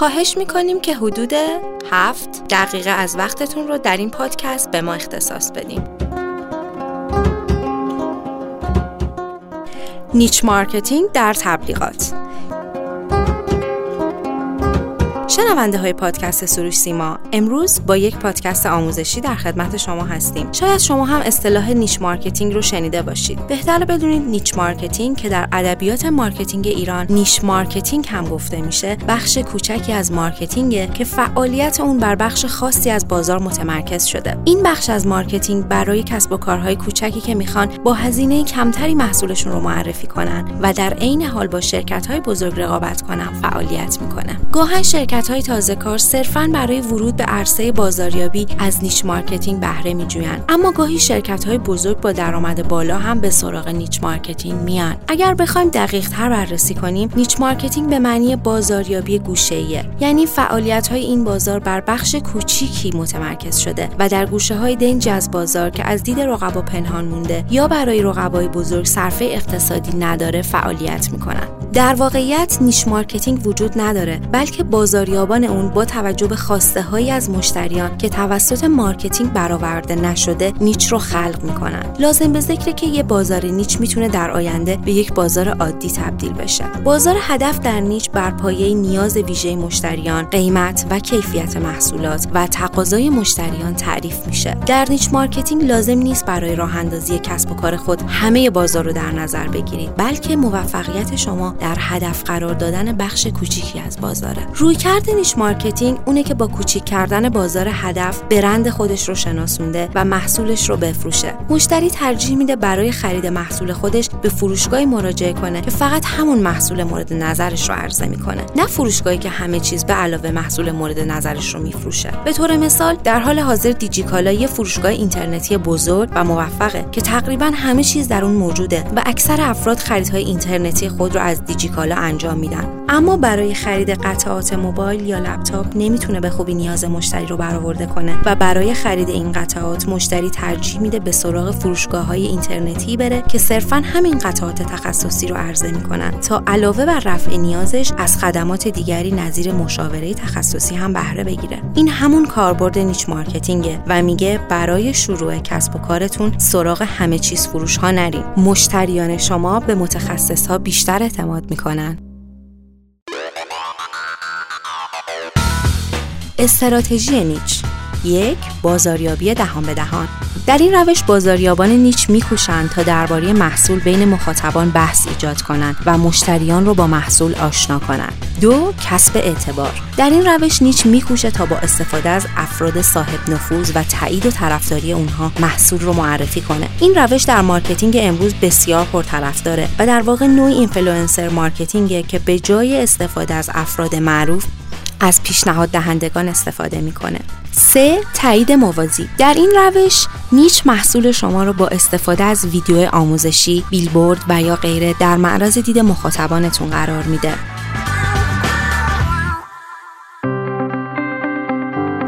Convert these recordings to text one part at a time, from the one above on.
خواهش می‌کنیم که حدود هفت دقیقه از وقتتون رو در این پادکست به ما اختصاص بدیم. niche marketing در تبلیغات شنونده های پادکست سروش سیما امروز با یک پادکست آموزشی در خدمت شما هستیم. شاید شما هم اصطلاح niche marketing رو شنیده باشید. بهتر بدونید niche marketing که در ادبیات marketing ایران niche marketing هم گفته میشه بخش کوچکی از marketing ه که فعالیت اون بر بخش خاصی از بازار متمرکز شده. این بخش از marketing برای کسب و کارهای کوچکی که می‌خوان با هزینه کمتری محصولشون رو معرفی کنن و در عین حال با شرکت های بزرگ رقابت کنن فعالیت می‌کنه گاهن شرکت های تازه کار صرفا برای ورود به عرصه بازاریابی از niche marketing بهره میجویند. اما گاهی شرکت های بزرگ با درآمد بالا هم به سراغ niche marketing میان. اگر بخوایم دقیق تر بررسی کنیم niche marketing به معنی بازاریابی گوشه یعنی فعالیت های این بازار بر بخش کوچیکی متمرکز شده و در گوشه های دنج از بازار که از دید رقبا پنهان مونده یا برای رقبای بزرگ صرفه اقتصادی نداره فعالیت می‌کنن در واقعیت niche marketing وجود نداره بلکه بازاریابان اون با توجه به خواسته هایی از مشتریان که توسط marketing برآورده نشده niche رو خلق می‌کنن لازم به ذکره که یه بازار niche می‌تونه در آینده به یک بازار عادی تبدیل بشه. بازار هدف در niche بر پایه نیاز ویژه مشتریان قیمت و کیفیت محصولات و تقاضای مشتریان تعریف میشه. در niche marketing لازم نیست برای راه اندازی کسب و کار خود همه بازار رو در نظر بگیرید بلکه موفقیت شما در هدف قرار دادن بخش کوچیکی از بازاره. رویکرد niche marketing اونه که با کوچیک کردن بازار هدف برند خودش رو شناسونده و محصولش رو بفروشه. مشتری ترجیح میده برای خرید محصول خودش به فروشگاهی مراجعه کنه که فقط همون محصول مورد نظرش رو عرضه می‌کنه نه فروشگاهی که همه چیز به علاوه محصول مورد نظرش رو میفروشه. به طور مثال در حال حاضر دیجیکالا یه فروشگاه اینترنتی بزرگ و موفقه که تقریبا همه چیز در اون موجوده و اکثر افراد خریدهای اینترنتی خود رو از دیجیکالا انجام میدن. اما برای خرید قطعات موبایل یا لپتاپ نمی‌تونه به خوبی نیاز مشتری رو برآورده کنه و برای خرید این قطعات مشتری ترجیح میده به سراغ فروشگاه های اینترنتی بره که صرفا همین قطعات تخصصی رو عرضه می‌کنن. تا علاوه بر رفع نیازش از خدمات دیگری نظیر مشاوره تخصصی هم بهره بگیره. این همون کاربرد نیچ مارکتینگه و میگه برای شروع کسب و کارتون سراغ همه چیز فروش ها نرید مشتریان شما به متخصص ها بیشتر اعتماد می‌کنن. استراتژی niche. یک بازاریابی دهان به دهان. در این روش بازاریابان niche میکوشند تا درباره محصول بین مخاطبان بحث ایجاد کنند و مشتریان رو با محصول آشنا کنند. دو کسب اعتبار. در این روش niche میکوشه تا با استفاده از افراد صاحب نفوذ و تایید و طرفداری اونها محصول رو معرفی کنه. این روش در marketing امروز بسیار پرطرفداره و در واقع نوعی influencer marketing ه که به جای استفاده از افراد معروف از پیشنهاد دهندگان استفاده می‌کنه. سه تایید موازی در این روش niche محصول شما رو با استفاده از ویدیو آموزشی، بیلبورد و یا غیره در معرض دید مخاطبانتون قرار میده.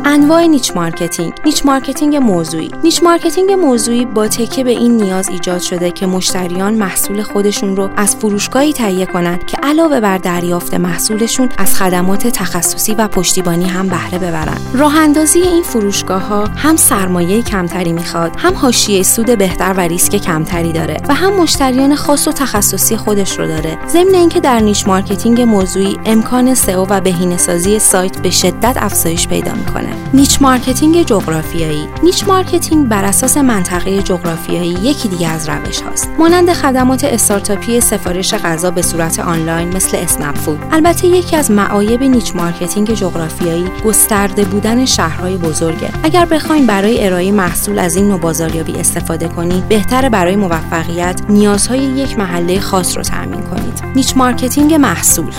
انواع niche marketing niche marketing موضوعی. niche marketing موضوعی با تکیه به این نیاز ایجاد شده که مشتریان محصول خودشون رو از فروشگاهی تهیه کنند که علاوه بر دریافت محصولشون از خدمات تخصصی و پشتیبانی هم بهره ببرند. راه اندازی این فروشگاه ها هم سرمایه کمتری می‌خواد هم حاشیه سود بهتر و ریسک کمتری داره و هم مشتریان خاص و تخصصی خودش رو داره. ضمن اینکه در niche marketing موضوعی امکان سئو و بهینه‌سازی سایت به شدت افزایش پیدا می‌کنه. niche marketing جغرافیایی. niche marketing بر اساس منطقه جغرافیایی یکی دیگه از روش هاست. مانند خدمات استارتاپی سفارش غذا به صورت آنلاین مثل اسنپ فود. البته یکی از معایب niche marketing جغرافیایی گسترده بودن شهرهای بزرگه. اگر بخوایم برای ارائه محصول از این نوع بازاریابی استفاده کنید بهتر برای موفقیت نیازهای یک محله خاص رو تأمین کنید. niche marketing محصول.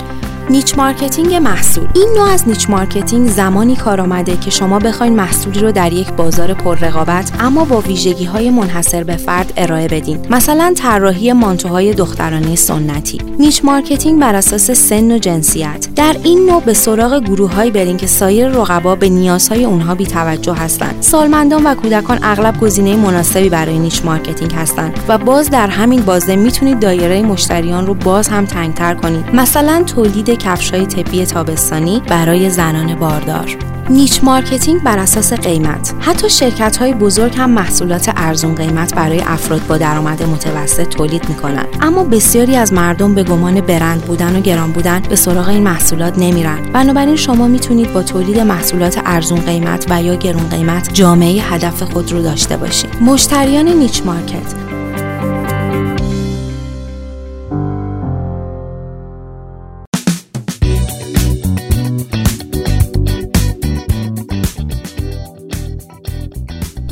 niche marketing محصول. این نوع از niche marketing زمانی کار آمده که شما بخواین محصولی رو در یک بازار پر رقابت اما با ویژگی های منحصر به فرد ارائه بدین. مثلا طراحی مانتوهای دخترانه سنتی. niche marketing بر اساس سن و جنسیت. در این نوع به سراغ گروههایی برین که سایر رقبا به نیازهای اونها بی توجه هستند. سالمندان و کودکان اغلب گزینه مناسبی برای niche marketing هستند و باز در همین بازه می‌تونید دایره مشتریان رو باز هم تنگتر کنید. مثلا تولید کفش های طبی تابستانی برای زنان باردار. niche marketing بر اساس قیمت. حتی شرکت های بزرگ هم محصولات ارزون قیمت برای افراد با درآمد متوسط تولید می‌کنن. اما بسیاری از مردم به گمان برند بودن و گران بودن به سراغ این محصولات نمیرن. بنابراین شما می‌تونید با تولید محصولات ارزون قیمت و یا گرون قیمت جامعه هدف خود رو داشته باشید. مشتریان niche market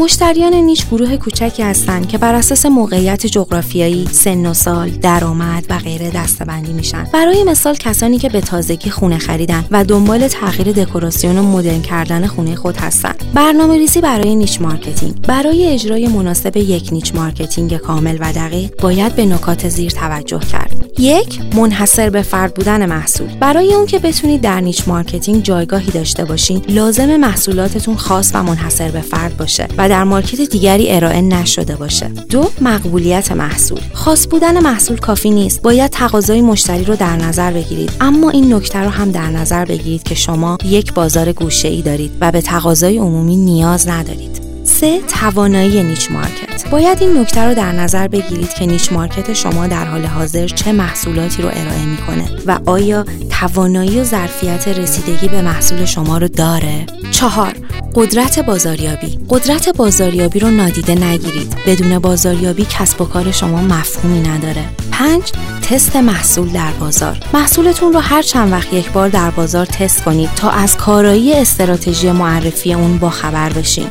مشتریان niche گروه کوچکی هستند که بر اساس موقعیت جغرافیایی، سن و سال، درآمد و غیره دسته‌بندی میشن. برای مثال کسانی که به تازگی خونه خریدن و دنبال تغییر دکوراسیون و مدرن کردن خونه خود هستند. برنامه ریزی برای niche marketing برای اجرای مناسب یک niche marketing کامل و دقیق باید به نکات زیر توجه کرد. یک منحصر به فرد بودن محصول. برای اون که بتونید در niche marketing جایگاهی داشته باشین لازمه محصولاتتون خاص و منحصر به فرد باشه و در market دیگری ارائه نشده باشه. دو مقبولیت محصول. خاص بودن محصول کافی نیست. باید تقاضای مشتری رو در نظر بگیرید. اما این نکته رو هم در نظر بگیرید که شما یک بازار گوشه ای دارید و به تقاضای عمومی نیاز ندارید. سه توانایی نیچ مارکت. باید این نکته رو در نظر بگیرید که نیچ مارکت شما در حال حاضر چه محصولاتی رو ارائه می‌کنه و آیا توانایی و ظرفیت رسیدگی به محصول شما رو داره. چهار قدرت بازاریابی. قدرت بازاریابی رو نادیده نگیرید. بدون بازاریابی کسب و کار شما مفهومی نداره. 5 تست محصول در بازار. محصولتون رو هر چند وقت یک بار در بازار تست کنید تا از کارایی استراتژی معرفی اون با خبر بشین.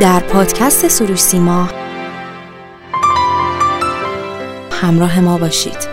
در پادکست سروش سیما. همراه ما باشید.